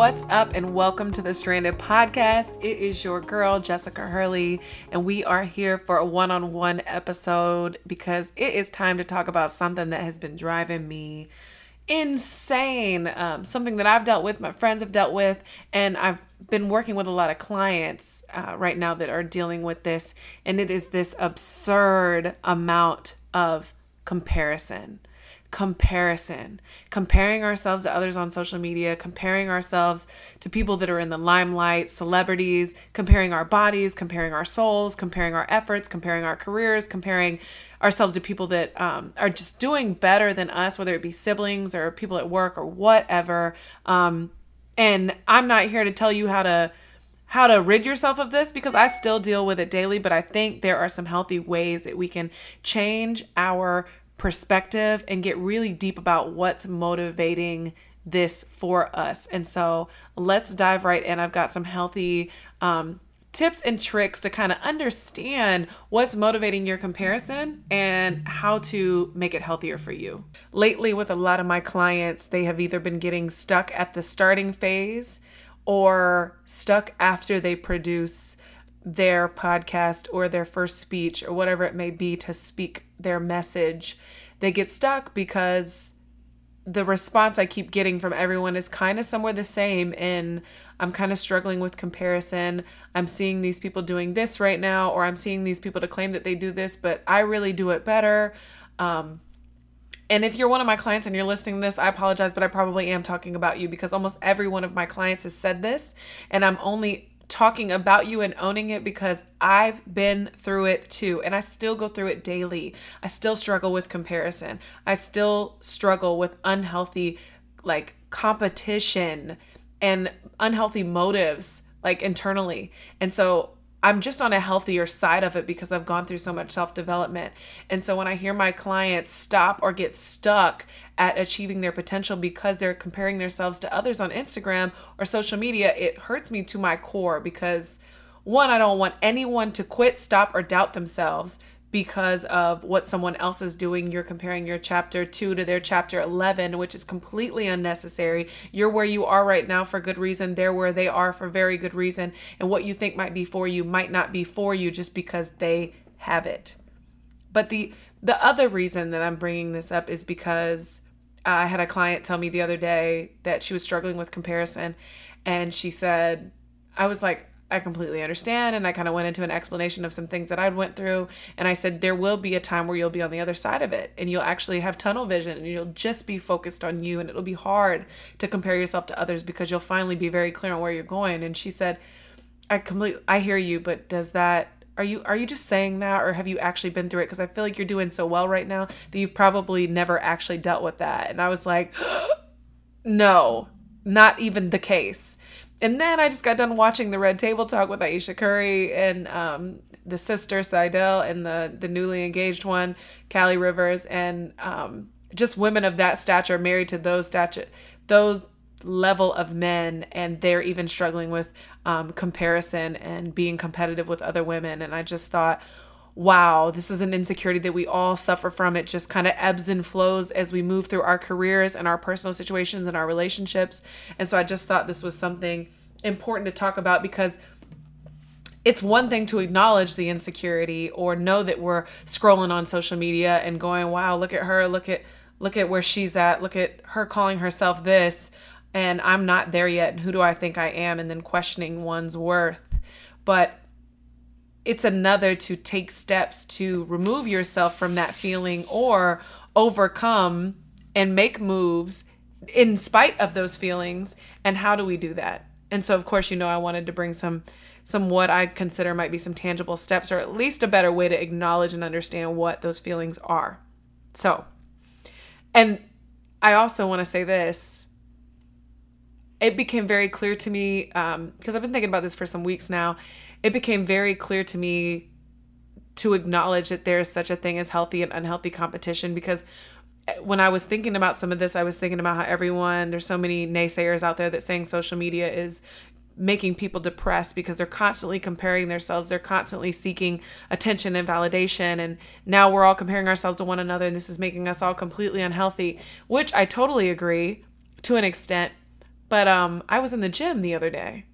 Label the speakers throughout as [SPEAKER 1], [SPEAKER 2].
[SPEAKER 1] What's up, and welcome to the Stranded Podcast. It is your girl, Jessica Hurley, and we are here for a one on one episode because it is time to talk about something that has been driving me insane. Um, something that I've dealt with, my friends have dealt with, and I've been working with a lot of clients uh, right now that are dealing with this, and it is this absurd amount of comparison comparison, comparing ourselves to others on social media, comparing ourselves to people that are in the limelight, celebrities, comparing our bodies, comparing our souls, comparing our efforts, comparing our careers, comparing ourselves to people that um, are just doing better than us, whether it be siblings or people at work or whatever. Um, and I'm not here to tell you how to how to rid yourself of this because I still deal with it daily, but I think there are some healthy ways that we can change our perspective and get really deep about what's motivating this for us. And so let's dive right in. I've got some healthy um, tips and tricks to kind of understand what's motivating your comparison and how to make it healthier for you. Lately, with a lot of my clients, they have either been getting stuck at the starting phase or stuck after they produce their podcast or their first speech or whatever it may be to speak their message, they get stuck because the response I keep getting from everyone is kind of somewhere the same. And I'm kind of struggling with comparison. I'm seeing these people doing this right now, or I'm seeing these people to claim that they do this, but I really do it better. Um, and if you're one of my clients and you're listening to this, I apologize, but I probably am talking about you because almost every one of my clients has said this. And I'm only talking about you and owning it because I've been through it too. And I still go through it daily. I still struggle with comparison. I still struggle with unhealthy, like, competition and unhealthy motives, like, internally. And so I'm just on a healthier side of it because I've gone through so much self development. And so when I hear my clients stop or get stuck at achieving their potential because they're comparing themselves to others on Instagram or social media, it hurts me to my core because one, I don't want anyone to quit, stop, or doubt themselves because of what someone else is doing. You're comparing your chapter 2 to their chapter 11, which is completely unnecessary. You're where you are right now for good reason. They're where they are for very good reason. And what you think might be for you might not be for you just because they have it. But the the other reason that I'm bringing this up is because I had a client tell me the other day that she was struggling with comparison and she said I was like I completely understand. And I kind of went into an explanation of some things that I went through. And I said, there will be a time where you'll be on the other side of it and you'll actually have tunnel vision and you'll just be focused on you. And it'll be hard to compare yourself to others because you'll finally be very clear on where you're going. And she said, I completely, I hear you, but does that, are you are you just saying that or have you actually been through it because i feel like you're doing so well right now that you've probably never actually dealt with that and i was like no not even the case and then I just got done watching the Red Table Talk with Ayesha Curry and um, the sister Sydel and the the newly engaged one, Callie Rivers, and um, just women of that stature married to those stature, those level of men, and they're even struggling with um, comparison and being competitive with other women. And I just thought, wow, this is an insecurity that we all suffer from. It just kind of ebbs and flows as we move through our careers and our personal situations and our relationships. And so I just thought this was something important to talk about because it's one thing to acknowledge the insecurity or know that we're scrolling on social media and going, wow, look at her, look at look at where she's at, look at her calling herself this and I'm not there yet and who do I think I am and then questioning one's worth. But it's another to take steps to remove yourself from that feeling or overcome and make moves in spite of those feelings. And how do we do that? And so, of course, you know, I wanted to bring some some what I consider might be some tangible steps or at least a better way to acknowledge and understand what those feelings are. So, and I also want to say this it became very clear to me because um, I've been thinking about this for some weeks now. It became very clear to me to acknowledge that there is such a thing as healthy and unhealthy competition because eh, when I was thinking about some of this, I was thinking about how everyone, there's so many naysayers out there that saying social media is making people depressed because they're constantly comparing themselves. They're constantly seeking attention and validation. And now we're all comparing ourselves to one another, and this is making us all completely unhealthy, which I totally agree to an extent. But um, I was in the gym the other day.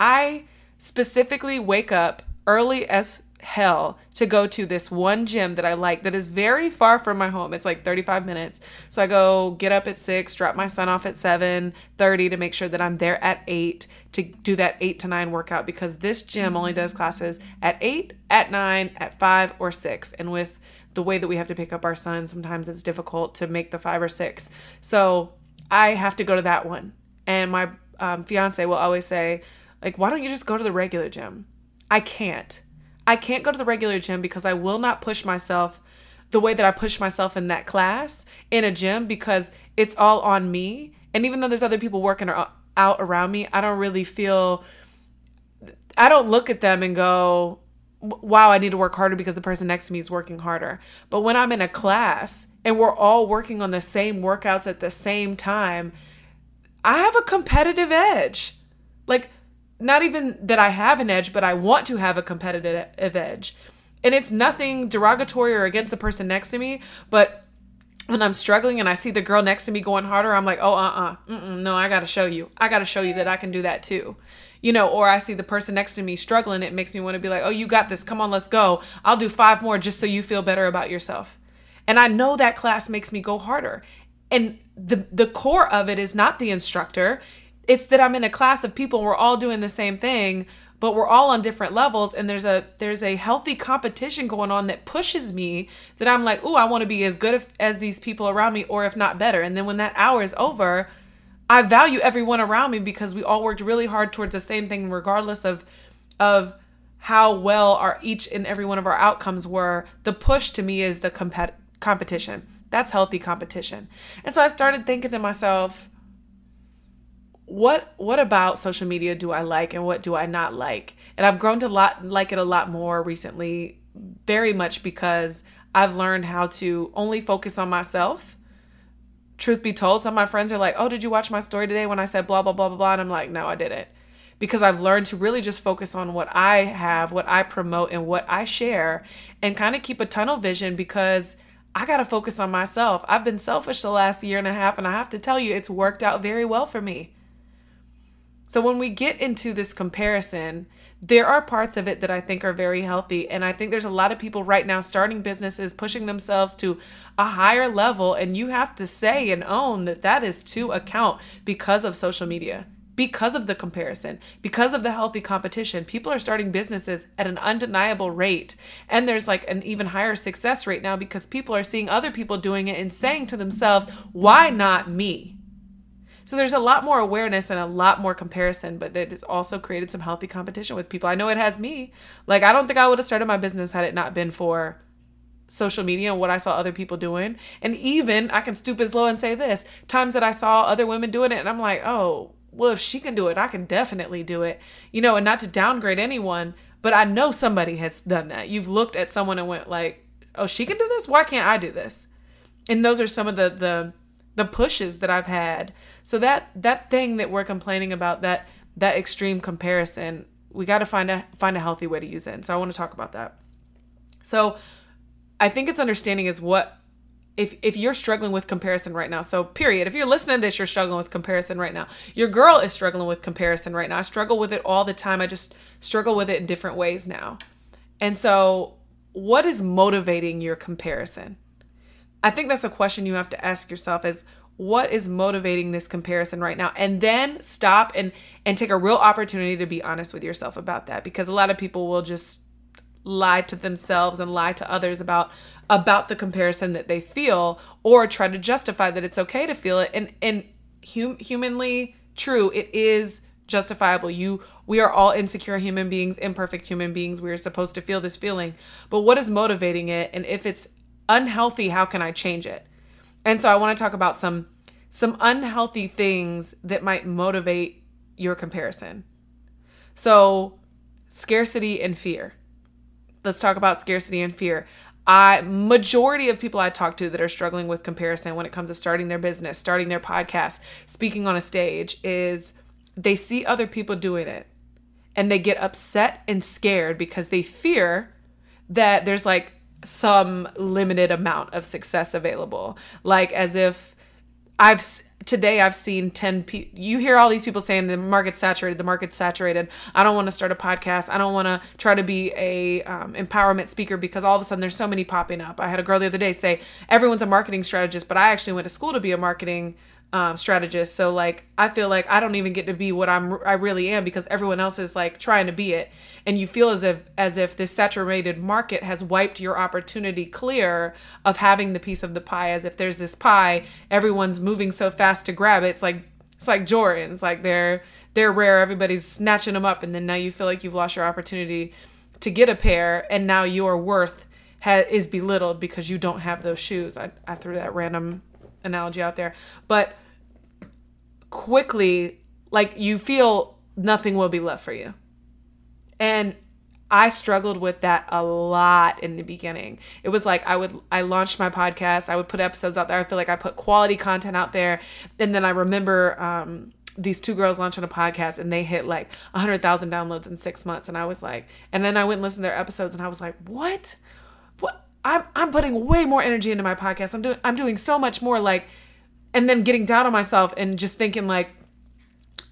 [SPEAKER 1] I specifically wake up early as hell to go to this one gym that I like that is very far from my home. It's like 35 minutes. So I go get up at 6, drop my son off at 7:30 to make sure that I'm there at 8 to do that 8 to 9 workout because this gym only does classes at 8, at 9, at 5 or 6. And with the way that we have to pick up our son, sometimes it's difficult to make the 5 or 6. So I have to go to that one. And my um, fiance will always say, like, why don't you just go to the regular gym? I can't. I can't go to the regular gym because I will not push myself the way that I push myself in that class in a gym because it's all on me. And even though there's other people working out around me, I don't really feel, I don't look at them and go, wow, I need to work harder because the person next to me is working harder. But when I'm in a class and we're all working on the same workouts at the same time, I have a competitive edge. Like, not even that I have an edge, but I want to have a competitive edge. And it's nothing derogatory or against the person next to me, but when I'm struggling and I see the girl next to me going harder, I'm like, oh, uh uh-uh, uh, no, I gotta show you. I gotta show you that I can do that too. You know, or I see the person next to me struggling, it makes me wanna be like, oh, you got this. Come on, let's go. I'll do five more just so you feel better about yourself. And I know that class makes me go harder. And the the core of it is not the instructor, it's that I'm in a class of people we're all doing the same thing, but we're all on different levels and there's a there's a healthy competition going on that pushes me that I'm like, "Ooh, I want to be as good as these people around me or if not better." And then when that hour is over, I value everyone around me because we all worked really hard towards the same thing regardless of of how well our each and every one of our outcomes were. The push to me is the compet- competition. That's healthy competition. And so I started thinking to myself, what what about social media do I like and what do I not like? And I've grown to lot like it a lot more recently, very much because I've learned how to only focus on myself. Truth be told, some of my friends are like, "Oh, did you watch my story today when I said blah blah blah blah blah?" And I'm like, "No, I didn't." Because I've learned to really just focus on what I have, what I promote, and what I share, and kind of keep a tunnel vision because I got to focus on myself. I've been selfish the last year and a half, and I have to tell you, it's worked out very well for me. So when we get into this comparison, there are parts of it that I think are very healthy. And I think there's a lot of people right now starting businesses, pushing themselves to a higher level. And you have to say and own that that is to account because of social media, because of the comparison, because of the healthy competition. People are starting businesses at an undeniable rate. And there's like an even higher success rate now because people are seeing other people doing it and saying to themselves, why not me? So there's a lot more awareness and a lot more comparison, but it has also created some healthy competition with people. I know it has me. Like I don't think I would have started my business had it not been for social media and what I saw other people doing. And even I can stoop as low and say this, times that I saw other women doing it and I'm like, "Oh, well if she can do it, I can definitely do it." You know, and not to downgrade anyone, but I know somebody has done that. You've looked at someone and went like, "Oh, she can do this? Why can't I do this?" And those are some of the the the pushes that I've had. So that that thing that we're complaining about that that extreme comparison, we got to find a find a healthy way to use it. And so I want to talk about that. So I think it's understanding is what if if you're struggling with comparison right now. So period. If you're listening to this, you're struggling with comparison right now. Your girl is struggling with comparison right now. I struggle with it all the time. I just struggle with it in different ways now. And so what is motivating your comparison? I think that's a question you have to ask yourself is what is motivating this comparison right now? And then stop and and take a real opportunity to be honest with yourself about that because a lot of people will just lie to themselves and lie to others about about the comparison that they feel or try to justify that it's okay to feel it. And and hum, humanly true it is justifiable. You we are all insecure human beings imperfect human beings. We are supposed to feel this feeling. But what is motivating it? And if it's unhealthy, how can I change it? And so I want to talk about some some unhealthy things that might motivate your comparison. So, scarcity and fear. Let's talk about scarcity and fear. I majority of people I talk to that are struggling with comparison when it comes to starting their business, starting their podcast, speaking on a stage is they see other people doing it and they get upset and scared because they fear that there's like some limited amount of success available. Like as if I've today I've seen 10 people you hear all these people saying the market's saturated the market's saturated. I don't want to start a podcast. I don't want to try to be a um, empowerment speaker because all of a sudden there's so many popping up. I had a girl the other day say everyone's a marketing strategist but I actually went to school to be a marketing um, strategist. So like I feel like I don't even get to be what I'm I really am because everyone else is like trying to be it, and you feel as if as if this saturated market has wiped your opportunity clear of having the piece of the pie. As if there's this pie, everyone's moving so fast to grab it. It's like it's like Jordans, like they're they're rare. Everybody's snatching them up, and then now you feel like you've lost your opportunity to get a pair, and now your worth ha- is belittled because you don't have those shoes. I I threw that random analogy out there, but quickly like you feel nothing will be left for you. And I struggled with that a lot in the beginning. It was like I would I launched my podcast, I would put episodes out there. I feel like I put quality content out there, and then I remember um, these two girls launching a podcast and they hit like 100,000 downloads in 6 months and I was like and then I went and listened to their episodes and I was like, "What? What I'm I'm putting way more energy into my podcast. I'm doing I'm doing so much more like and then getting down on myself and just thinking like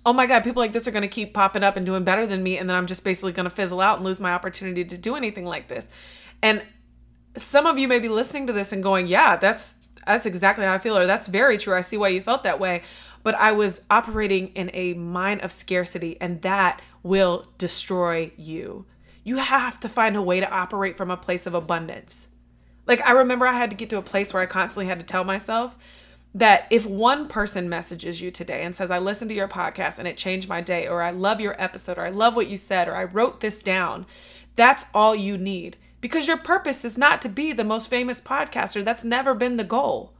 [SPEAKER 1] oh my god people like this are going to keep popping up and doing better than me and then i'm just basically going to fizzle out and lose my opportunity to do anything like this. And some of you may be listening to this and going yeah that's that's exactly how i feel or that's very true i see why you felt that way. But i was operating in a mind of scarcity and that will destroy you. You have to find a way to operate from a place of abundance. Like i remember i had to get to a place where i constantly had to tell myself that if one person messages you today and says, I listened to your podcast and it changed my day, or I love your episode, or I love what you said, or I wrote this down, that's all you need. Because your purpose is not to be the most famous podcaster. That's never been the goal.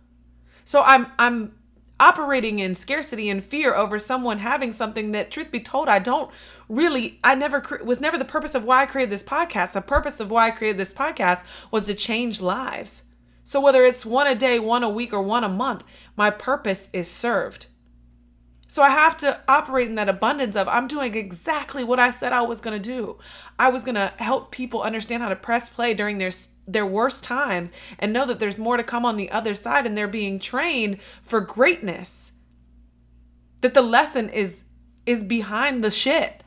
[SPEAKER 1] So I'm I'm operating in scarcity and fear over someone having something that truth be told I don't really I never was never the purpose of why I created this podcast. The purpose of why I created this podcast was to change lives. So whether it's one a day, one a week, or one a month, my purpose is served. So I have to operate in that abundance of I'm doing exactly what I said I was going to do. I was going to help people understand how to press play during their their worst times and know that there's more to come on the other side and they're being trained for greatness. That the lesson is is behind the shit.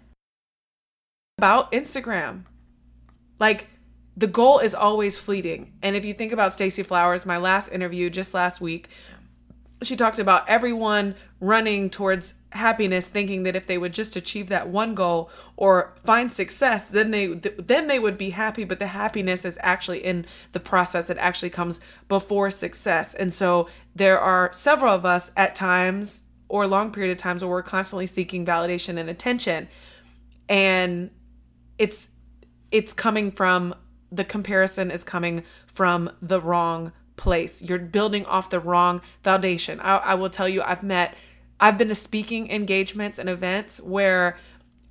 [SPEAKER 1] About Instagram. Like the goal is always fleeting. And if you think about Stacey Flowers, my last interview just last week, she talked about everyone running towards happiness thinking that if they would just achieve that one goal or find success then they then they would be happy. But the happiness is actually in the process. It actually comes before success. And so there are several of us at times or long period of times where we're constantly seeking validation and attention. And it's it's coming from the comparison is coming from the wrong place. You're building off the wrong foundation. I, I, will tell you, I've met, I've been to speaking engagements and events where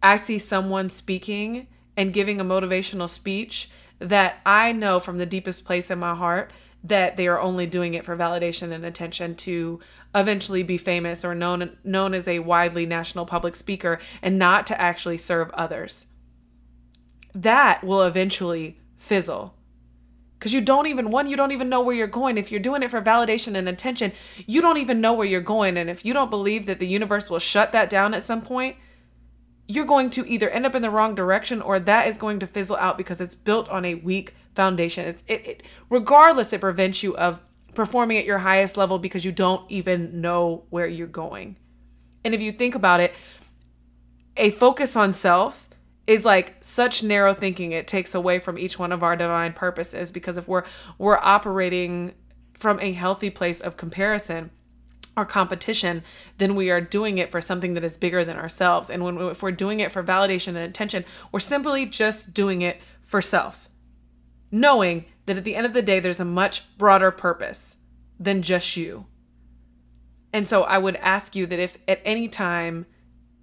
[SPEAKER 1] I see someone speaking and giving a motivational speech that I know from the deepest place in my heart that they are only doing it for validation and attention to eventually be famous or known known as a widely national public speaker and not to actually serve others. That will eventually fizzle. Because you don't even, one, you don't even know where you're going. If you're doing it for validation and attention, you don't even know where you're going. And if you don't believe that the universe will shut that down at some point, you're going to either end up in the wrong direction or that is going to fizzle out because it's built on a weak foundation. It, it, regardless, it prevents you of performing at your highest level because you don't even know where you're going. And if you think about it, a focus on self is like such narrow thinking it takes away from each one of our divine purposes because if we're we're operating from a healthy place of comparison or competition then we are doing it for something that is bigger than ourselves. And when if we're doing it for validation and attention we're simply just doing it for self knowing that at the end of the day there's a much broader purpose than just you. And so I would ask you that if at any time,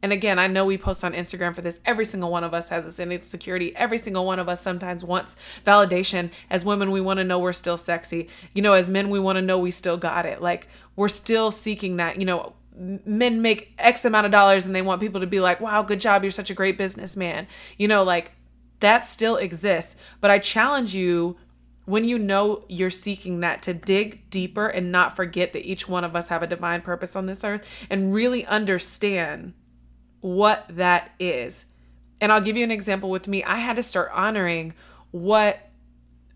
[SPEAKER 1] and again, I know we post on Instagram for this, every single one of us has this insecurity. Every single one of us sometimes wants validation. As women, we want to know we're still sexy. You know, as men, we want to know we still got it. Like, we're still seeking that. You know, men make X amount of dollars and they want people to be like, wow, good job. You're such a great businessman. You know, like that still exists. But I challenge you when you know you're seeking that to dig deeper and not forget that each one of us have a divine purpose on this earth and really understand what that is. And I'll give you an example with me. I had to start honoring what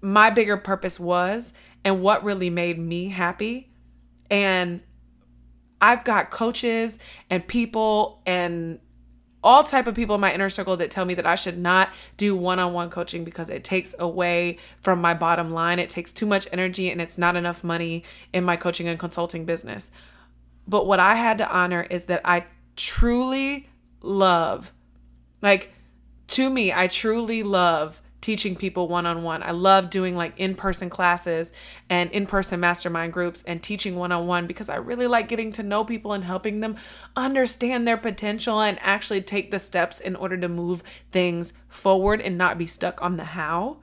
[SPEAKER 1] my bigger purpose was and what really made me happy. And I've got coaches and people and all type of people in my inner circle that tell me that I should not do one-on-one coaching because it takes away from my bottom line. It takes too much energy and it's not enough money in my coaching and consulting business. But what I had to honor is that I truly love like to me, I truly love teaching people one on one. I love doing like in person classes and in person mastermind groups and teaching one on one because I really like getting to know people and helping them understand their potential and actually take the steps in order to move things forward and not be stuck on the how.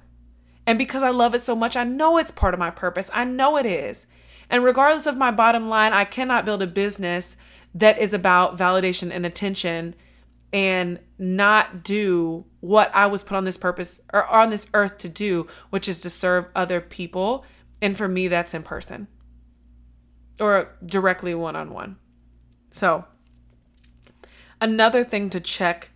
[SPEAKER 1] And because I love it so much, I know it's part of my purpose. I know it is. And regardless of my bottom line, I cannot build a business that is about validation and attention and not do what I was put on this purpose or on this earth to do, which is to serve other people. And for me, that's in person or directly one on one. So, another thing to check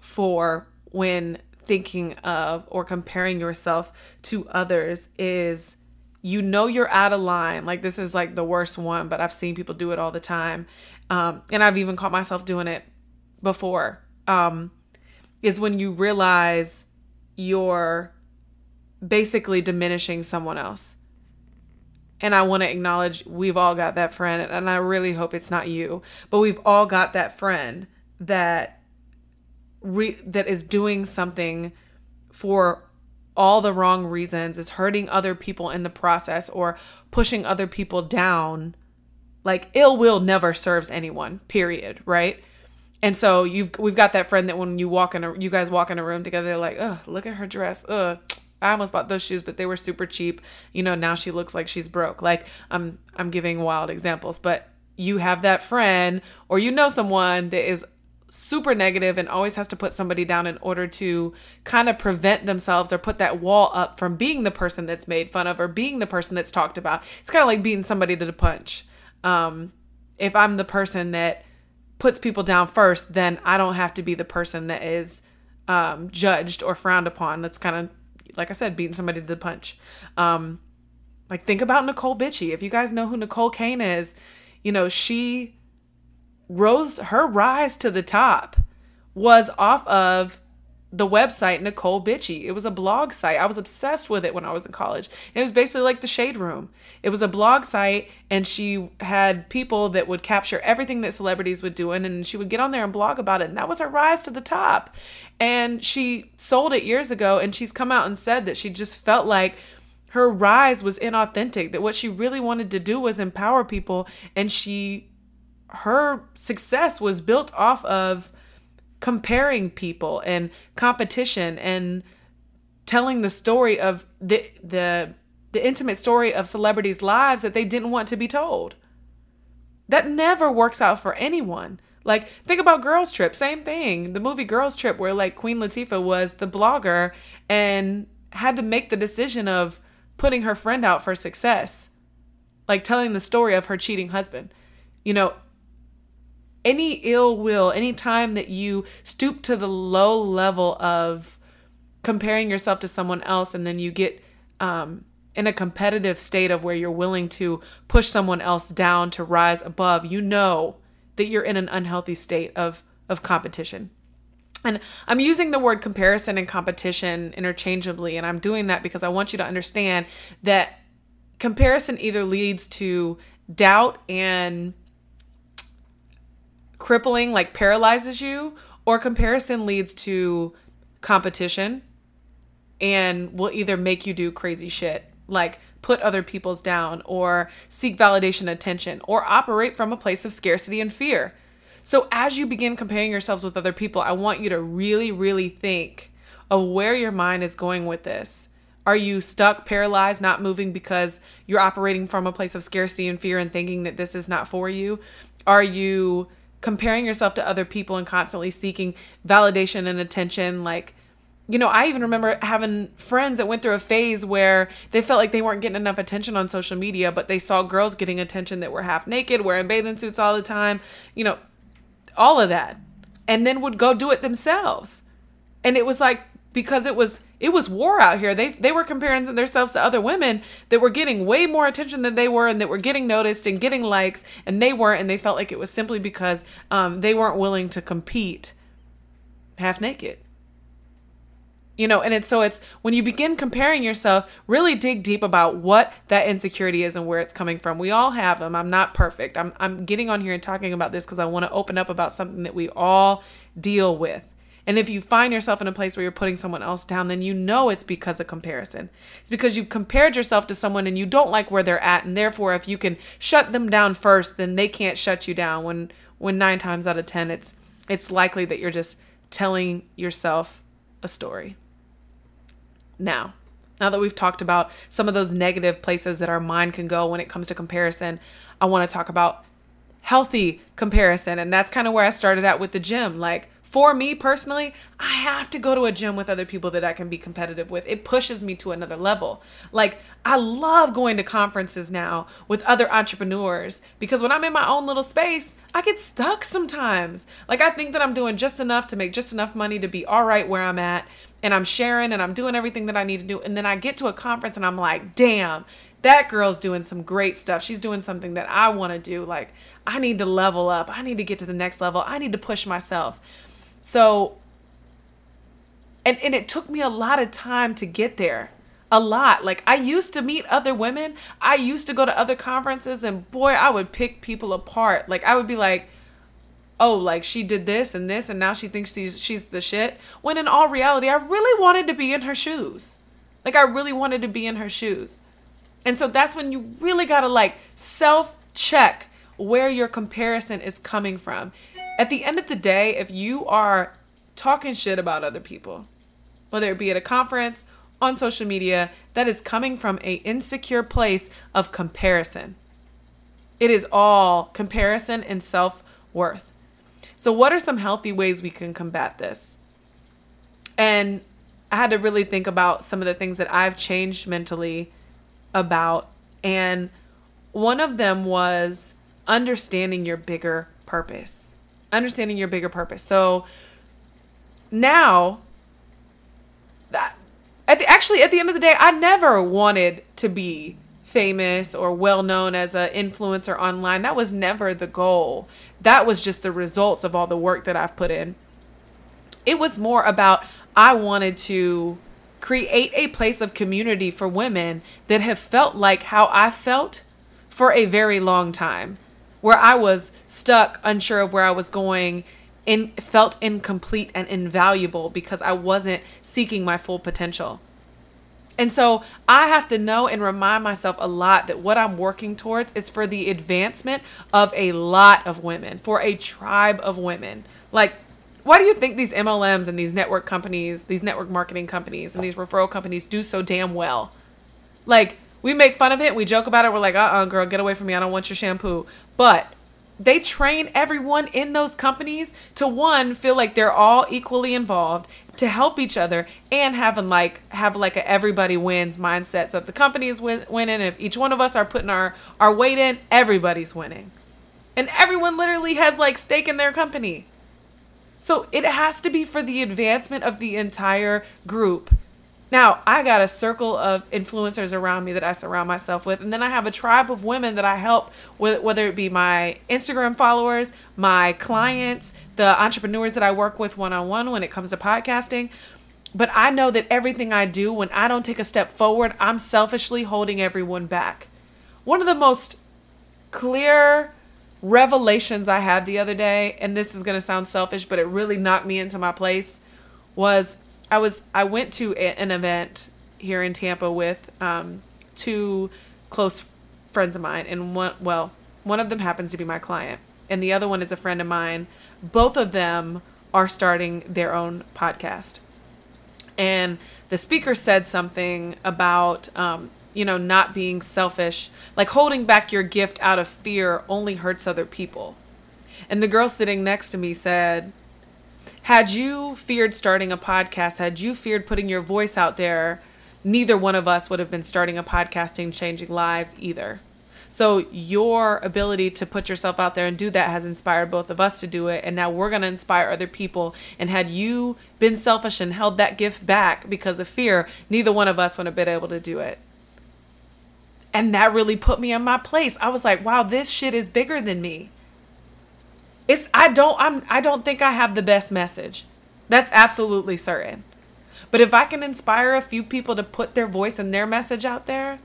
[SPEAKER 1] for when thinking of or comparing yourself to others is you know you're out of line. Like, this is like the worst one, but I've seen people do it all the time. Um, and I've even caught myself doing it before um, is when you realize you're basically diminishing someone else. And I want to acknowledge we've all got that friend, and I really hope it's not you, but we've all got that friend that re- that is doing something for all the wrong reasons, is hurting other people in the process, or pushing other people down. Like ill will never serves anyone. Period. Right? And so you've we've got that friend that when you walk in a you guys walk in a room together, they're like, oh, look at her dress. Ugh. I almost bought those shoes, but they were super cheap. You know, now she looks like she's broke. Like I'm I'm giving wild examples, but you have that friend or you know someone that is super negative and always has to put somebody down in order to kind of prevent themselves or put that wall up from being the person that's made fun of or being the person that's talked about. It's kind of like beating somebody to the punch. Um, if I'm the person that puts people down first, then I don't have to be the person that is um, judged or frowned upon. That's kind of, like I said, beating somebody to the punch. Um, like, think about Necole Bitchie. If you guys know who Necole Kane is, you know, she rose, her rise to the top was off of the website Necole Bitchie. It was a blog site. I was obsessed with it when I was in college. It was basically like the Shade Room. It was a blog site, and she had people that would capture everything that celebrities would do, and she would get on there and blog about it. And that was her rise to the top. And she sold it years ago, and she's come out and said that she just felt like her rise was inauthentic, that what she really wanted to do was empower people, and she her success was built off of comparing people and competition and telling the story of the the the intimate story of celebrities' lives that they didn't want to be told. That never works out for anyone. Like think about Girls Trip, same thing. The movie Girls Trip where like Queen Latifah was the blogger and had to make the decision of putting her friend out for success. Like telling the story of her cheating husband. You know, any ill will, any time that you stoop to the low level of comparing yourself to someone else and then you get um, in a competitive state of where you're willing to push someone else down to rise above, you know that you're in an unhealthy state of of competition. And I'm using the word comparison and competition interchangeably, and I'm doing that because I want you to understand that comparison either leads to doubt and crippling, like paralyzes you, or comparison leads to competition and will either make you do crazy shit like put other people's down or seek validation attention or operate from a place of scarcity and fear. So as you begin comparing yourselves with other people, I want you to really, really think of where your mind is going with this. Are you stuck, paralyzed, not moving because you're operating from a place of scarcity and fear and thinking that this is not for you? Are you comparing yourself to other people and constantly seeking validation and attention? Like, you know, I even remember having friends that went through a phase where they felt like they weren't getting enough attention on social media, but they saw girls getting attention that were half naked, wearing bathing suits all the time, you know, all of that. And then would go do it themselves. And it was like because it was it was war out here. They they were comparing themselves to other women that were getting way more attention than they were, and that were getting noticed and getting likes, and they weren't, and they felt like it was simply because um, they weren't willing to compete half naked. You know, and it's so it's when you begin comparing yourself, really dig deep about what that insecurity is and where it's coming from. We all have them. I'm not perfect. I'm I'm getting on here and talking about this because I want to open up about something that we all deal with and if you find yourself in a place where you're putting someone else down, then you know it's because of comparison. It's because you've compared yourself to someone and you don't like where they're at. And therefore, if you can shut them down first, then they can't shut you down. When when nine times out of ten, it's it's likely that you're just telling yourself a story. Now, now that we've talked about some of those negative places that our mind can go when it comes to comparison, I want to talk about healthy comparison. And that's kind of where I started out with the gym. Like, for me personally, I have to go to a gym with other people that I can be competitive with. It pushes me to another level. Like, I love going to conferences now with other entrepreneurs because when I'm in my own little space, I get stuck sometimes. Like, I think that I'm doing just enough to make just enough money to be all right where I'm at, and I'm sharing and I'm doing everything that I need to do. And then I get to a conference and I'm like, damn, that girl's doing some great stuff. She's doing something that I want to do. Like, I need to level up. I need to get to the next level. I need to push myself. So, and, and it took me a lot of time to get there. A lot. Like, I used to meet other women. I used to go to other conferences, and boy, I would pick people apart. Like, I would be like, oh, like she did this and this, and now she thinks she's she's the shit. When in all reality, I really wanted to be in her shoes. Like I really wanted to be in her shoes. And so that's when you really got to like self check where your comparison is coming from. At the end of the day, if you are talking shit about other people, whether it be at a conference, on social media, that is coming from a insecure place of comparison. It is all comparison and self-worth. So what are some healthy ways we can combat this? And I had to really think about some of the things that I've changed mentally about. And one of them was understanding your bigger purpose. Understanding your bigger purpose. So now, at the, actually, at the end of the day, I never wanted to be famous or well known as an influencer online. That was never the goal. That was just the results of all the work that I've put in. It was more about I wanted to create a place of community for women that have felt like how I felt for a very long time, where I was stuck, unsure of where I was going, and felt incomplete and invaluable because I wasn't seeking my full potential. And so I have to know and remind myself a lot that what I'm working towards is for the advancement of a lot of women, for a tribe of women. Like why do you think these MLMs and these network companies, these network marketing companies and these referral companies do so damn well? Like, we make fun of it, we joke about it, we're like, uh uh-uh, uh girl, get away from me, I don't want your shampoo. But they train everyone in those companies to one, feel like they're all equally involved, to help each other, and having like have like a everybody wins mindset. So if the company is win- winning, if each one of us are putting our, our weight in, everybody's winning. And everyone literally has like stake in their company. So it has to be for the advancement of the entire group. Now, I got a circle of influencers around me that I surround myself with, and then I have a tribe of women that I help with, whether it be my Instagram followers, my clients, the entrepreneurs that I work with one on one when it comes to podcasting. But I know that everything I do, when I don't take a step forward, I'm selfishly holding everyone back. One of the most clear revelations I had the other day, and this is going to sound selfish, but it really knocked me into my place, was I was I went to a, an event here in Tampa with um, two close friends of mine, and one, well, one of them happens to be my client, and the other one is a friend of mine. Both of them are starting their own podcast. And the speaker said something about, um, you know, not being selfish, like holding back your gift out of fear only hurts other people. And the girl sitting next to me said, Had you feared starting a podcast, had you feared putting your voice out there, neither one of us would have been starting a podcasting, changing lives either. So your ability to put yourself out there and do that has inspired both of us to do it. And now we're going to inspire other people. And had you been selfish and held that gift back because of fear, neither one of us would have been able to do it. And that really put me in my place. I was like, wow, this shit is bigger than me. It's I don't I'm I don't think I have the best message. That's absolutely certain. But if I can inspire a few people to put their voice and their message out there,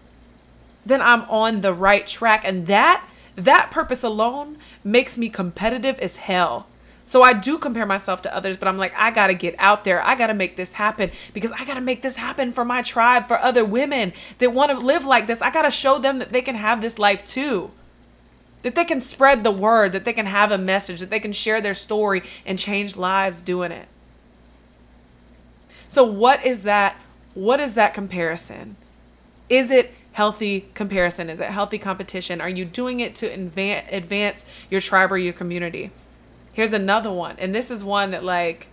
[SPEAKER 1] then I'm on the right track and that that purpose alone makes me competitive as hell. So I do compare myself to others, but I'm like, I gotta get out there. I gotta make this happen because I gotta make this happen for my tribe, for other women that wanna live like this. I gotta show them that they can have this life too that they can spread the word, that they can have a message, that they can share their story and change lives doing it. So what is that what is that comparison? Is it healthy comparison? Is it healthy competition? Are you doing it to advance your tribe or your community? Here's another one. And this is one that like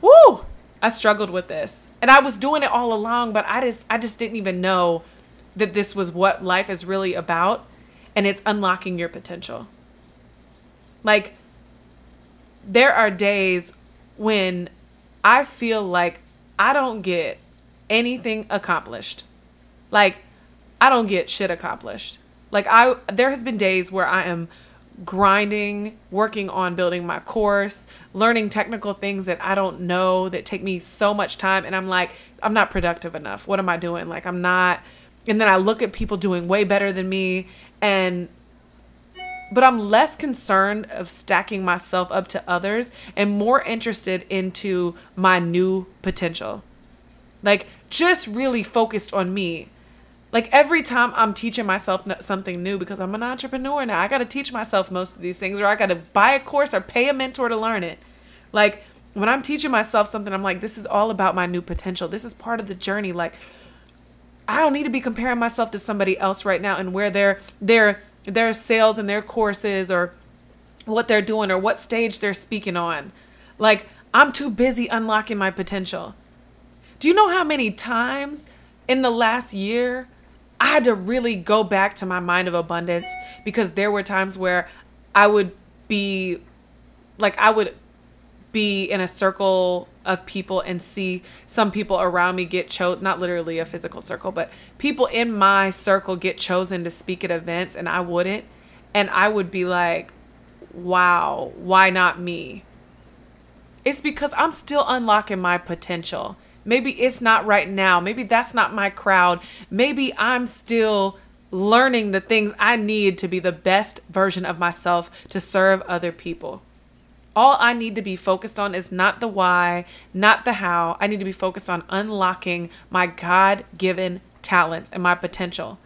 [SPEAKER 1] whoo, I struggled with this. And I was doing it all along, but I just I just didn't even know that this was what life is really about and it's unlocking your potential. Like, there are days when I feel like I don't get anything accomplished. Like, I don't get shit accomplished. Like, I, there has been days where I am grinding, working on building my course, learning technical things that I don't know that take me so much time. And I'm like, I'm not productive enough. What am I doing? Like, I'm not. And then I look at people doing way better than me and but I'm less concerned of stacking myself up to others and more interested into my new potential. Like just really focused on me. Like every time I'm teaching myself something new because I'm an entrepreneur now, I got to teach myself most of these things or I got to buy a course or pay a mentor to learn it. Like when I'm teaching myself something, I'm like, this is all about my new potential. This is part of the journey. Like I don't need to be comparing myself to somebody else right now and where their their their sales and their courses or what they're doing or what stage they're speaking on. Like I'm too busy unlocking my potential. Do you know how many times in the last year I had to really go back to my mind of abundance because there were times where I would be like I would be in a circle of people and see some people around me get chosen not literally a physical circle but people in my circle get chosen to speak at events and I wouldn't. And I would be like wow why not me? It's because I'm still unlocking my potential. Maybe it's not right now. Maybe that's not my crowd. Maybe I'm still learning the things I need to be the best version of myself to serve other people all I need to be focused on is not the why, not the how. I need to be focused on unlocking my God given talents and my potential.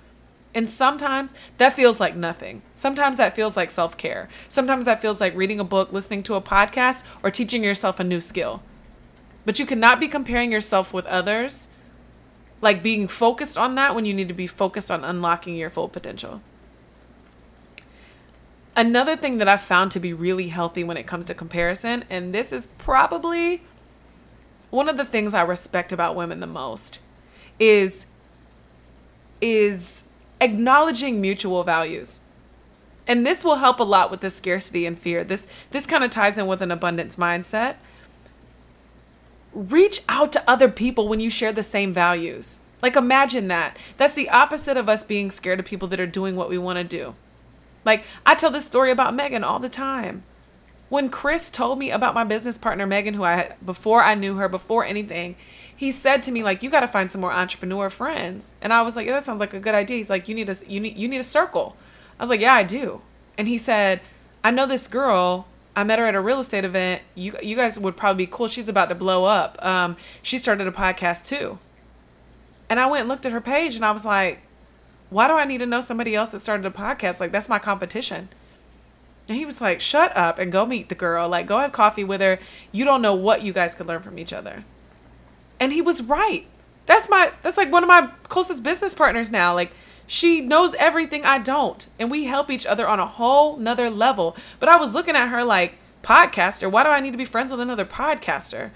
[SPEAKER 1] And sometimes that feels like nothing. Sometimes that feels like self care. Sometimes that feels like reading a book, listening to a podcast, or teaching yourself a new skill. But you cannot be comparing yourself with others, like being focused on that when you need to be focused on unlocking your full potential. Another thing that I've found to be really healthy when it comes to comparison, and this is probably one of the things I respect about women the most, is is acknowledging mutual values. And this will help a lot with the scarcity and fear. This this kind of ties in with an abundance mindset. Reach out to other people when you share the same values. Like imagine that. That's the opposite of us being scared of people that are doing what we want to do. Like, I tell this story about Megan all the time. When Chris told me about my business partner, Megan, who I had before I knew her, before anything, he said to me, like, you got to find some more entrepreneur friends. And I was like, yeah, that sounds like a good idea. He's like, you need a, you need, you need a circle. I was like, yeah, I do. And he said, I know this girl. I met her at a real estate event. You, you guys would probably be cool. She's about to blow up. Um, she started a podcast too. And I went and looked at her page and I was like, why do I need to know somebody else that started a podcast? Like, that's my competition. And he was like, shut up and go meet the girl. Like, go have coffee with her. You don't know what you guys could learn from each other. And he was right. That's my, that's like one of my closest business partners now. Like, she knows everything I don't. And we help each other on a whole nother level. But I was looking at her like, podcaster, why do I need to be friends with another podcaster?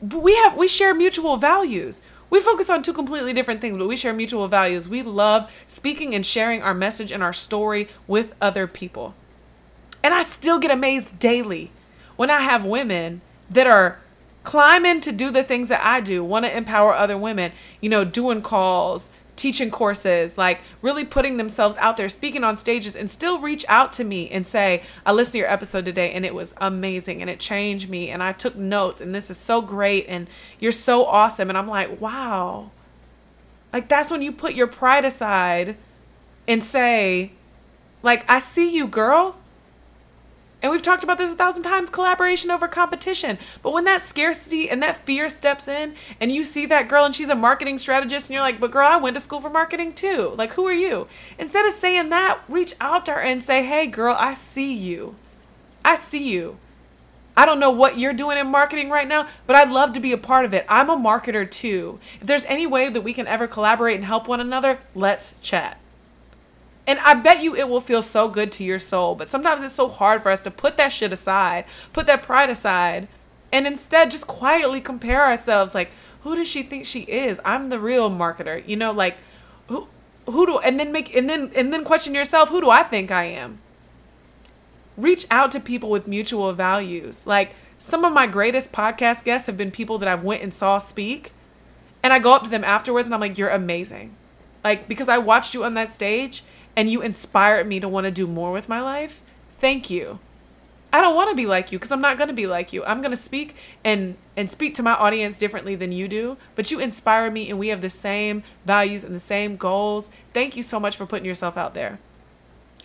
[SPEAKER 1] But We have, we share mutual values. We focus on two completely different things, but we share mutual values. We love speaking and sharing our message and our story with other people. And I still get amazed daily when I have women that are climbing to do the things that I do, want to empower other women, you know, doing calls, teaching courses, like really putting themselves out there, speaking on stages, and still reach out to me and say, I listened to your episode today and it was amazing and it changed me and I took notes and this is so great and you're so awesome. And I'm like, wow. Like that's when you put your pride aside and say, like, I see you, girl. And we've talked about this a thousand times collaboration over competition. But when that scarcity and that fear steps in, and you see that girl and she's a marketing strategist, and you're like, but girl, I went to school for marketing too. Like, who are you? Instead of saying that, reach out to her and say, hey, girl, I see you. I see you. I don't know what you're doing in marketing right now, but I'd love to be a part of it. I'm a marketer too. If there's any way that we can ever collaborate and help one another, let's chat. And I bet you it will feel so good to your soul. But sometimes it's so hard for us to put that shit aside, put that pride aside, and instead just quietly compare ourselves like, who does she think she is? I'm the real marketer. You know, like who who do and then make and then and then question yourself, who do I think I am? Reach out to people with mutual values. Like some of my greatest podcast guests have been people that I've went and saw speak. And I go up to them afterwards and I'm like, you're amazing. Like because I watched you on that stage and you inspired me to want to do more with my life, thank you. I don't want to be like you because I'm not going to be like you. I'm going to speak and and speak to my audience differently than you do, but you inspire me and we have the same values and the same goals. Thank you so much for putting yourself out there.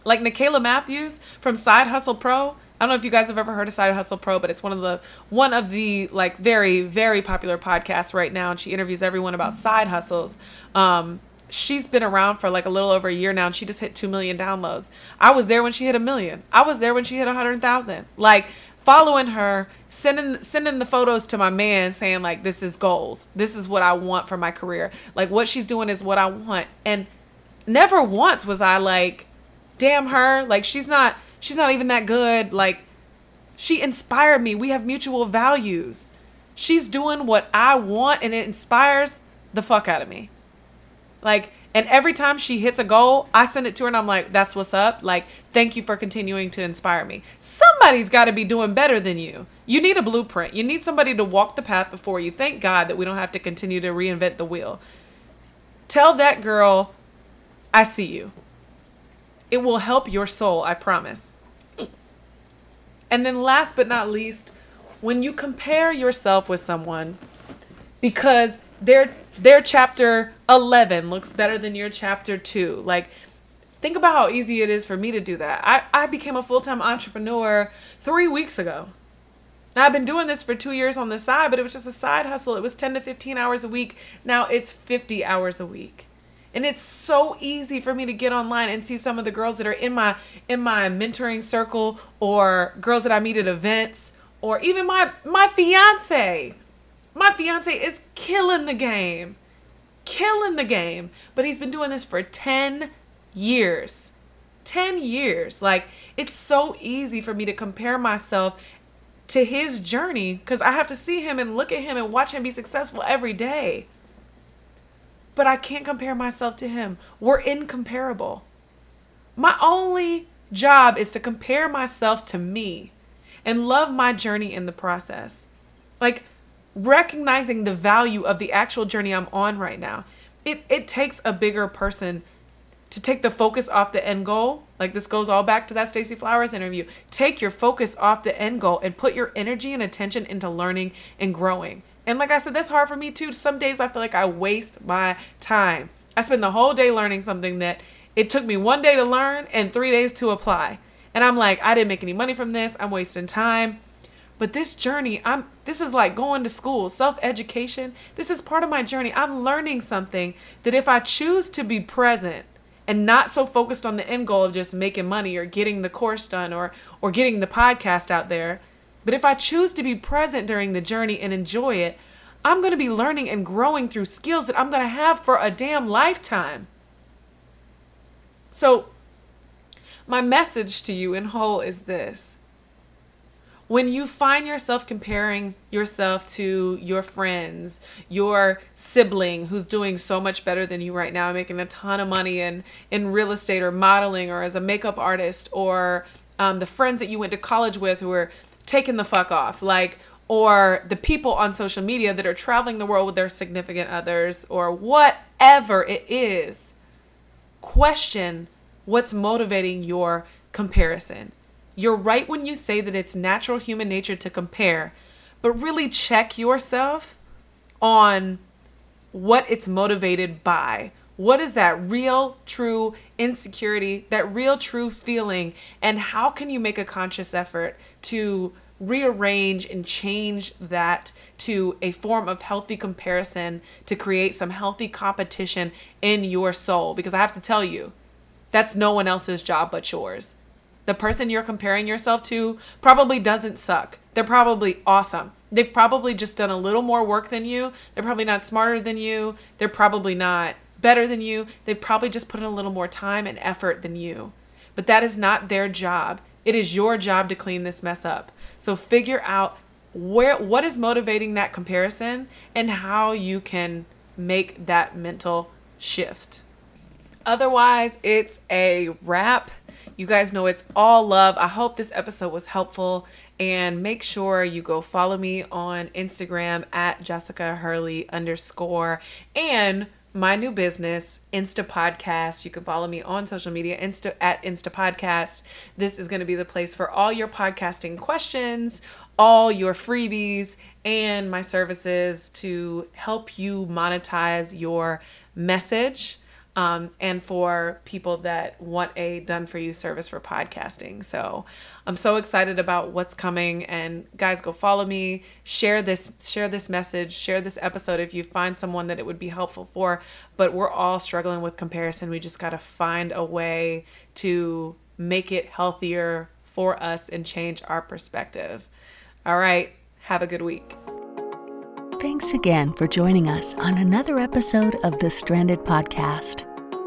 [SPEAKER 1] Like Nicaila Matthews from Side Hustle Pro. I don't know if you guys have ever heard of Side Hustle Pro, but it's one of the one of the like very very popular podcasts right now, and she interviews everyone about side hustles. Um, she's been around for like a little over a year now and she just hit 2 million downloads. I was there when she hit a million. I was there when she hit a 100,000. Like following her, sending sending the photos to my man saying like this is goals. This is what I want for my career. Like what she's doing is what I want. And never once was I like damn her, like she's not she's not even that good. Like she inspired me. We have mutual values. She's doing what I want and it inspires the fuck out of me. Like, and every time she hits a goal, I send it to her and I'm like, that's what's up. Like, thank you for continuing to inspire me. Somebody's got to be doing better than you. You need a blueprint. You need somebody to walk the path before you. Thank God that we don't have to continue to reinvent the wheel. Tell that girl, I see you. It will help your soul, I promise. And then, last but not least, when you compare yourself with someone, because they're their chapter 11 looks better than your chapter 2 like think about how easy it is for me to do that i, I became a full-time entrepreneur three weeks ago now, I've been doing this for two years on the side, but it was just a side hustle. It was 10 to 15 hours a week. Now it's 50 hours a week. And it's so easy for me to get online and see some of the girls that are in my in my mentoring circle or girls that I meet at events or even my my fiance my fiance is killing the game. Killing the game. But he's been doing this for 10 years. 10 years. Like, it's so easy for me to compare myself to his journey because I have to see him and look at him and watch him be successful every day. But I can't compare myself to him. We're incomparable. My only job is to compare myself to me and love my journey in the process. Like, recognizing the value of the actual journey I'm on right now. It it takes a bigger person to take the focus off the end goal. Like this goes all back to that Stacey Flowers interview. Take your focus off the end goal and put your energy and attention into learning and growing. And like I said, that's hard for me too. Some days I feel like I waste my time. I spend the whole day learning something that it took me one day to learn and three days to apply. And I'm like, I didn't make any money from this. I'm wasting time But this journey, I'm this is like going to school, self-education. This is part of my journey. I'm learning something that if I choose to be present and not so focused on the end goal of just making money or getting the course done or or getting the podcast out there, but if I choose to be present during the journey and enjoy it, I'm going to be learning and growing through skills that I'm going to have for a damn lifetime. So, my message to you in whole is this. When you find yourself comparing yourself to your friends, your sibling who's doing so much better than you right now, making a ton of money in, in real estate or modeling or as a makeup artist, or um, the friends that you went to college with who are taking the fuck off, like, or the people on social media that are traveling the world with their significant others, or whatever it is, question what's motivating your comparison. You're right when you say that it's natural human nature to compare, but really check yourself on what it's motivated by. What is that real, true insecurity, that real, true feeling, and how can you make a conscious effort to rearrange and change that to a form of healthy comparison to create some healthy competition in your soul? Because I have to tell you, that's no one else's job but yours. The person you're comparing yourself to probably doesn't suck. They're probably awesome. They've probably just done a little more work than you. They're probably not smarter than you. They're probably not better than you. They've probably just put in a little more time and effort than you. But that is not their job. It is your job to clean this mess up. So figure out where what is motivating that comparison and how you can make that mental shift. Otherwise, it's a wrap. You guys know it's all love. I hope this episode was helpful. And make sure you go follow me on Instagram at Jessica Hurley underscore and my new business, Insta Podcast. You can follow me on social media, Insta at Insta Podcast. This is going to be the place for all your podcasting questions, all your freebies, and my services to help you monetize your message um, and for people that want a done for you service for podcasting. So I'm so excited about what's coming. And guys, go follow me, share this, share this message, share this episode if you find someone that it would be helpful for. But we're all struggling with comparison. We just got to find a way to make it healthier for us and change our perspective. All right. Have a good week.
[SPEAKER 2] Thanks again for joining us on another episode of the Stranded Podcast.